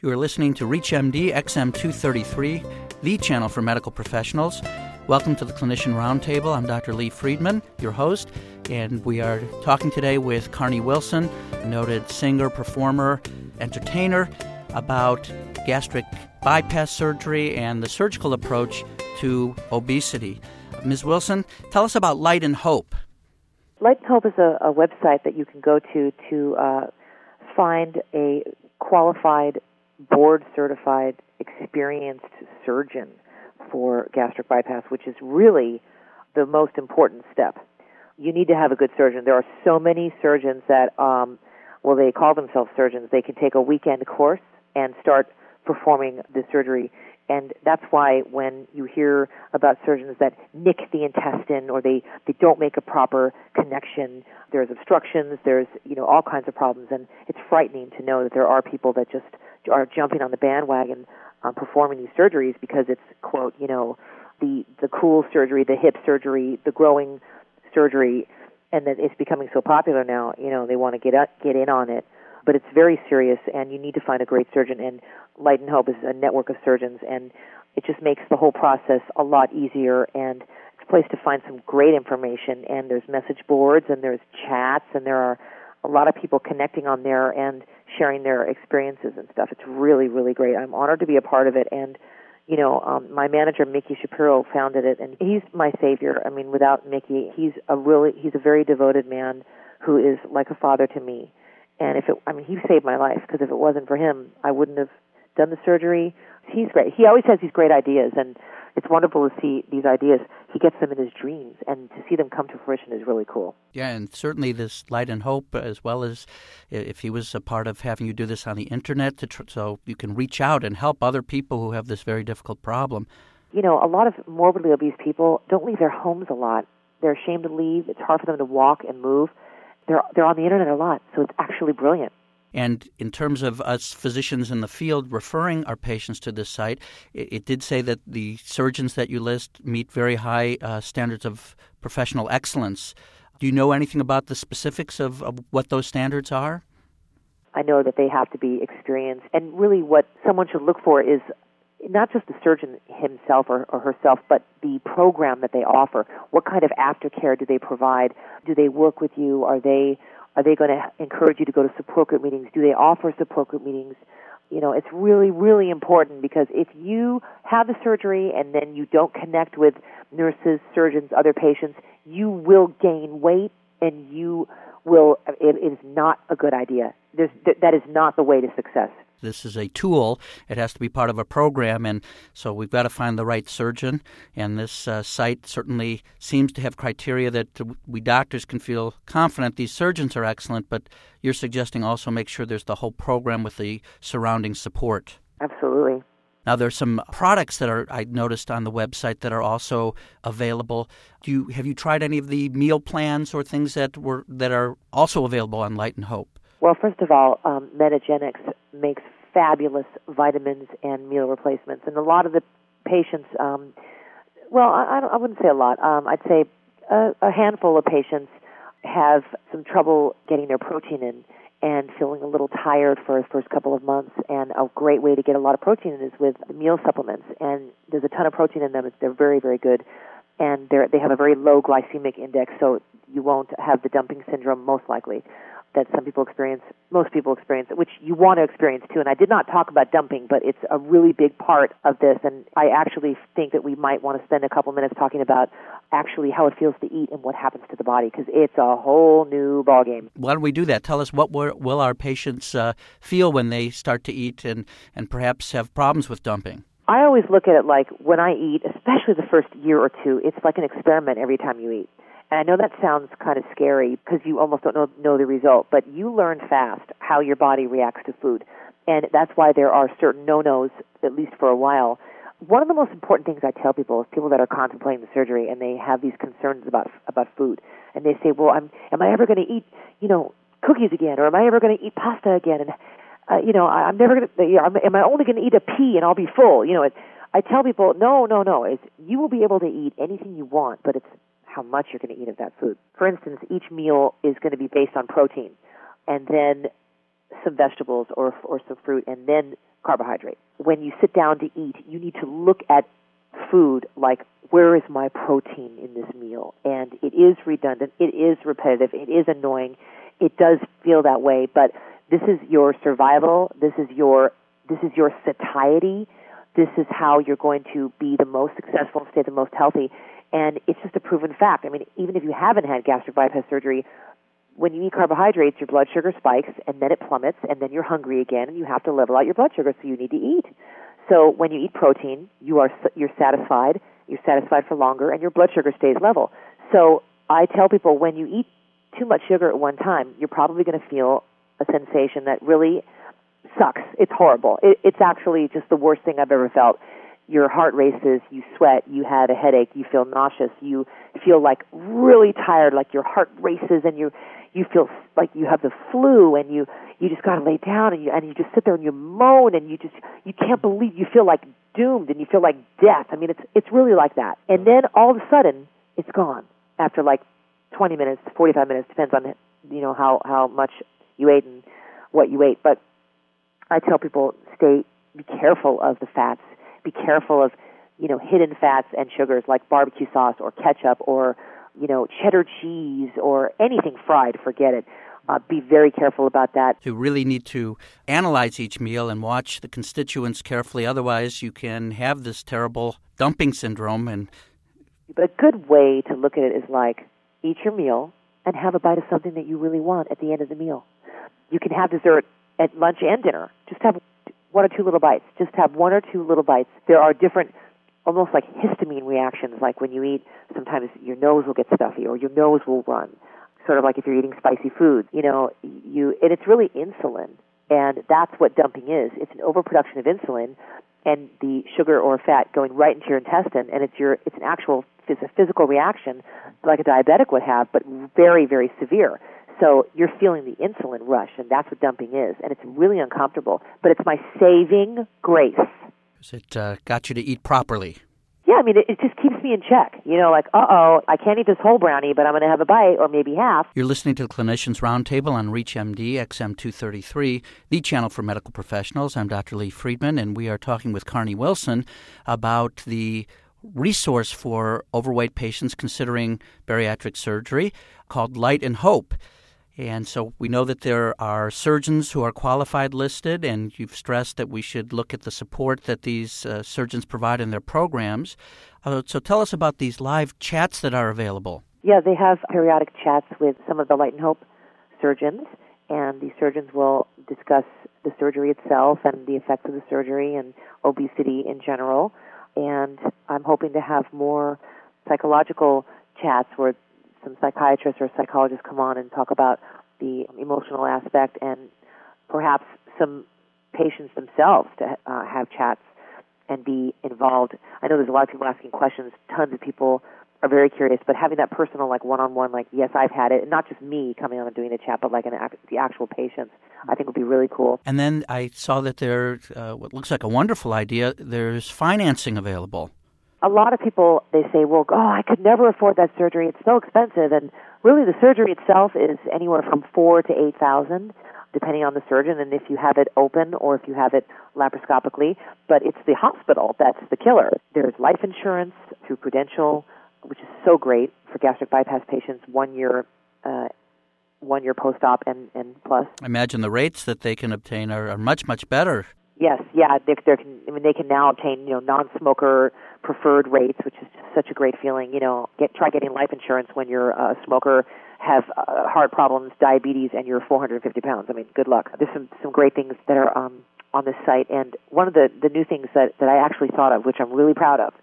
You are listening to ReachMD XM233, the channel for medical professionals. Welcome to the Clinician Roundtable. I'm Dr. Lee Friedman, your host, and we are talking today with Carnie Wilson, noted singer, performer, entertainer, about gastric bypass surgery and the surgical approach to obesity. Ms. Wilson, tell us about Light and Hope. Light and Hope is a, a website that you can go to to uh, find a qualified, board certified, experienced surgeon for gastric bypass, which is really the most important step. You need to have a good surgeon. There are so many surgeons that, um, well, they call themselves surgeons. They can take a weekend course and start performing the surgery and that's why when you hear about surgeons that nick the intestine or they, they don't make a proper connection, there's obstructions, there's you know all kinds of problems, and it's frightening to know that there are people that just are jumping on the bandwagon um, performing these surgeries because it's quote you know the the cool surgery, the hip surgery, the growing surgery, and that it's becoming so popular now. You know they want to get up, get in on it but it's very serious and you need to find a great surgeon and Light and Hope is a network of surgeons and it just makes the whole process a lot easier and it's a place to find some great information and there's message boards and there's chats and there are a lot of people connecting on there and sharing their experiences and stuff. It's really, really great. I'm honored to be a part of it and you know, um, my manager Mickey Shapiro founded it, and he's my savior. I mean, without Mickey, he's a really he's a very devoted man who is like a father to me. And if it, I mean, he saved my life because if it wasn't for him, I wouldn't have done the surgery. He's great. He always has these great ideas, and it's wonderful to see these ideas. He gets them in his dreams, and to see them come to fruition is really cool. Yeah, and certainly this light and hope, as well as if he was a part of having you do this on the internet, to tr- so you can reach out and help other people who have this very difficult problem. You know, a lot of morbidly obese people don't leave their homes a lot. They're ashamed to leave. It's hard for them to walk and move they're they're on the internet a lot, so it's actually brilliant. And in terms of us physicians in the field referring our patients to this site, it, it did say that the surgeons that you list meet very high uh, standards of professional excellence. Do you know anything about the specifics of, of what those standards are? I know that they have to be experienced, and really, what someone should look for is not just the surgeon himself or, or, herself, but the program that they offer. What kind of aftercare do they provide? Do they work with you? Are they are they going to encourage you to go to support group meetings? Do they offer support group meetings? You know, it's really, really important because if you have the surgery and then you don't connect with nurses, surgeons, other patients, you will gain weight and you will, it, is not a good idea. There's, that is not the way to success. This is a tool. It has to be part of a program, and so we've got to find the right surgeon. And this uh, site certainly seems to have criteria that we doctors can feel confident these surgeons are excellent, but you're suggesting also make sure there's the whole program with the surrounding support. Absolutely. Now there's some products that are I noticed on the website that are also available. Do you have you tried any of the meal plans or things that were that are also available on Light and Hope? Well, first of all, um, Metagenics makes fabulous vitamins and meal replacements, and a lot of the patients, um, well, I, I wouldn't say a lot. Um, I'd say a, a handful of patients have some trouble getting their protein in and feeling a little tired for the first couple of months. And a great way to get a lot of protein in is with meal supplements. And there's a ton of protein in them. They're very, very good. And they're, they have a very low glycemic index, so you won't have the dumping syndrome most likely that some people experience, most people experience, which you want to experience too. And I did not talk about dumping, but it's a really big part of this. And I actually think that we might want to spend a couple minutes talking about actually how it feels to eat and what happens to the body because it's a whole new ballgame. Why don't we do that? Tell us what will our patients uh, feel when they start to eat and, and perhaps have problems with dumping? I always look at it like when I eat, especially the first year or two, it's like an experiment every time you eat. And I know that sounds kind of scary because you almost don't know, know the result, but you learn fast how your body reacts to food. And that's why there are certain no-nos, at least for a while. One of the most important things I tell people is people that are contemplating the surgery and they have these concerns about about food, and they say, "Well, I'm am I ever going to eat, you know, cookies again, or am I ever going to eat pasta again?" And uh, you know, I, I'm never going to. Am I only going to eat a pea and I'll be full? You know, it, I tell people, no, no, no. It's, you will be able to eat anything you want, but it's how much you're going to eat of that food. For instance, each meal is going to be based on protein, and then some vegetables or or some fruit, and then carbohydrate. When you sit down to eat, you need to look at food like where is my protein in this meal? And it is redundant, it is repetitive, it is annoying, it does feel that way, but this is your survival, this is your this is your satiety, this is how you're going to be the most successful and stay the most healthy. And it's just a proven fact. I mean, even if you haven't had gastric bypass surgery, when you eat carbohydrates, your blood sugar spikes and then it plummets and then you're hungry again and you have to level out your blood sugar, so you need to eat. So when you eat protein, you are you're satisfied, you're satisfied for longer, and your blood sugar stays level. So I tell people when you eat too much sugar at one time, you're probably going to feel a sensation that really sucks. It's horrible. It, it's actually just the worst thing I've ever felt. Your heart races, you sweat, you have a headache, you feel nauseous, you feel like really tired, like your heart races, and you you feel like you have the flu, and you you just got to lay down, and you and you just sit there and you moan, and you just you can't believe you feel like doomed, and you feel like death. I mean, it's it's really like that. And then all of a sudden, it's gone after like 20 minutes, 45 minutes, depends on you know how how much you ate and what you ate. But I tell people stay be careful of the fats. Be careful of you know hidden fats and sugars like barbecue sauce or ketchup or you know cheddar cheese or anything fried. Forget it. Uh, be very careful about that. You really need to analyze each meal and watch the constituents carefully. Otherwise, you can have this terrible dumping syndrome. And but a good way to look at it is like eat your meal and have a bite of something that you really want at the end of the meal. You can have dessert at lunch and dinner. Just have one or two little bites. Just have one or two little bites. There are different, almost like histamine reactions, like when you eat, sometimes your nose will get stuffy or your nose will run. Sort of like if you're eating spicy food, you know, you, and it's really insulin. And that's what dumping is. It's an overproduction of insulin and the sugar or fat going right into your intestine, and it's your, it's an actual, it's a physical reaction like a diabetic would have, but very, very severe. So you're feeling the insulin rush, and that's what dumping is, and it's really uncomfortable. But it's my saving grace. It uh, got you to eat properly. Yeah, I mean, it, it just keeps me in check. You know, like, uh oh, I can't eat this whole brownie, but I'm going to have a bite or maybe half. You're listening to the Clinicians Roundtable on ReachMD XM233, the channel for medical professionals. I'm Dr. Lee Friedman, and we are talking with Carnie Wilson about the resource for overweight patients considering bariatric surgery called Light and Hope. And so we know that there are surgeons who are qualified listed, and you've stressed that we should look at the support that these uh, surgeons provide in their programs. Uh, so tell us about these live chats that are available. Yeah, they have periodic chats with some of the Light and Hope surgeons, and the surgeons will discuss the surgery itself and the effects of the surgery and obesity in general. And I'm hoping to have more psychological chats where some psychiatrists or psychologists come on and talk about the emotional aspect and perhaps some patients themselves to uh, have chats and be involved. I know there's a lot of people asking questions. Tons of people are very curious, but having that personal, like one-on-one, like yes, I've had it, and not just me coming on and doing the chat, but like an the actual patients, I think would be really cool. And then I saw that there, uh, what looks like a wonderful idea. There's financing available a lot of people they say, "Well, oh, I could never afford that surgery. It's so expensive." And really, the surgery itself is anywhere from four to eight thousand, depending on the surgeon and if you have it open or if you have it laparoscopically. But it's the hospital that's the killer. There's life insurance through Prudential, which is so great for gastric bypass patients. One year. Uh, one year post op and, and plus. I imagine the rates that they can obtain are, are much, much better. Yes, yeah, they, they can. I mean, they can now obtain you know non-smoker preferred rates, which is just such a great feeling. You know, get try getting life insurance when you're a smoker, have uh, heart problems, diabetes, and you're 450 pounds. I mean, good luck. There's some some great things that are um, on this site, and one of the the new things that that I actually thought of, which I'm really proud of,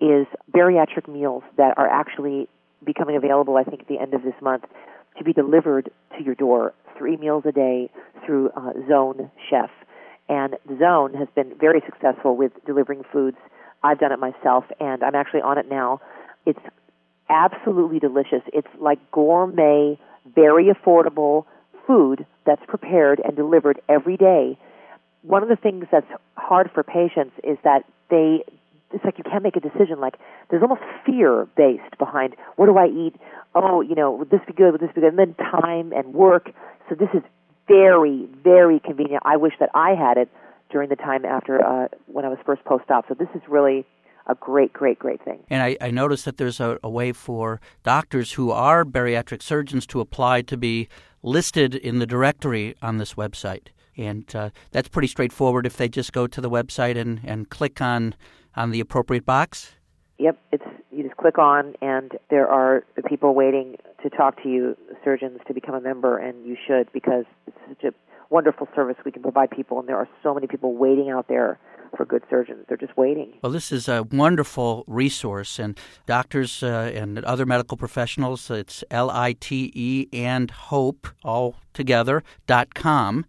is bariatric meals that are actually becoming available. I think at the end of this month to be delivered to your door, three meals a day through uh, Zone Chef. And Zone has been very successful with delivering foods I've done it myself, and I'm actually on it now. It's absolutely delicious. It's like gourmet, very affordable food that's prepared and delivered every day. One of the things that's hard for patients is that they it's like you can't make a decision. Like there's almost fear based behind what do I eat? Oh, you know, would this be good? Would this be good? And then time and work. So this is very, very convenient. I wish that I had it during the time after uh, when I was first post-op. So this is really a great, great, great thing. And I, I noticed that there's a, a, way for doctors who are bariatric surgeons to apply to be listed in the directory on this website. And uh, that's pretty straightforward if they just go to the website and, and click on, on the appropriate box. Yep, it's you just click on, and there are people waiting to talk to you, surgeons, to become a member, and you should because it's such a wonderful service we can provide people, and there are so many people waiting out there for good surgeons. They're just waiting. Well, this is a wonderful resource, and doctors uh, and other medical professionals, it's L I T E and Hope all together dot com,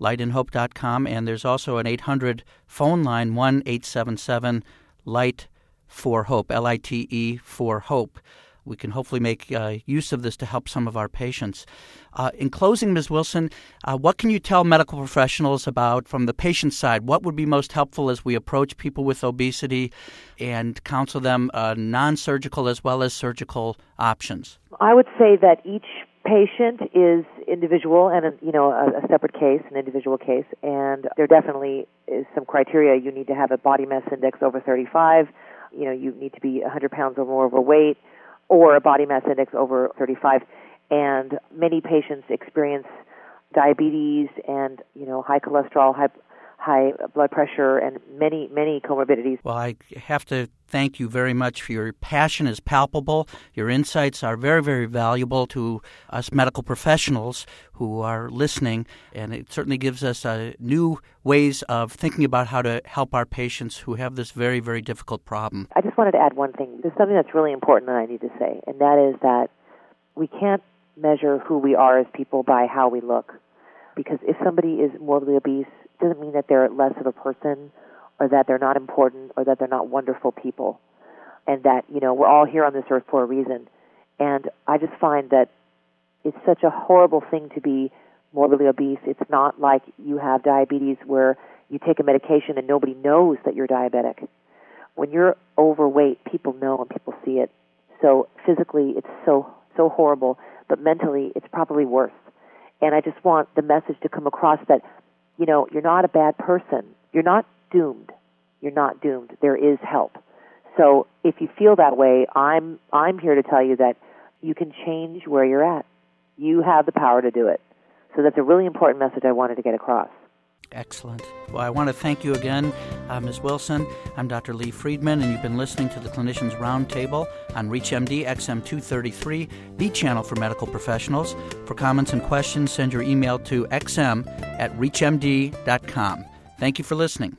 lightinhope.com, and there's also an 800 phone line, 1 877 Light for Hope, L I T E for Hope. We can hopefully make uh, use of this to help some of our patients. Uh, in closing, Ms. Wilson, uh, what can you tell medical professionals about from the patient side? What would be most helpful as we approach people with obesity and counsel them uh, non surgical as well as surgical options? I would say that each patient is individual and you know a, a, separate case an individual case and there definitely is some criteria you need to have a body mass index over 35 you know you need to be 100 pounds or more overweight or a body mass index over 35. And many patients experience diabetes and, you know, high cholesterol, high, high blood pressure, and many, many comorbidities. Well, I have to thank you very much for your passion is palpable. Your insights are very, very valuable to us medical professionals who are listening, and it certainly gives us uh, new ways of thinking about how to help our patients who have this very, very difficult problem. I just wanted to add one thing. There's something that's really important that I need to say, and that is that we can't measure who we are as people by how we look. Because if somebody is morbidly obese, doesn't mean that they're less of a person or that they're not important or that they're not wonderful people. And that you know we're all here on this earth for a reason. And i just find that it's such a horrible thing to be morbidly obese. It's not like you have diabetes where you take a medication and nobody knows that you're diabetic. When you're overweight people know and people see it. So physically it's so so horrible. But mentally it's probably worse. And i just want the message to come across that you know, you're not a bad person. You're not doomed. You're not doomed. There is help. So if you feel that way, I'm I'm here to tell you that you can change where you're at. You have the power to do it. So that's a really important message I wanted to get across. Excellent. Well, I want to thank you again, uh, Ms. Wilson. I'm Dr. Lee Friedman, and you've been listening to the Clinicians Roundtable on ReachMD XM233, the channel for medical professionals. For comments and questions, send your email to xm at reachmd.com. Thank you for listening.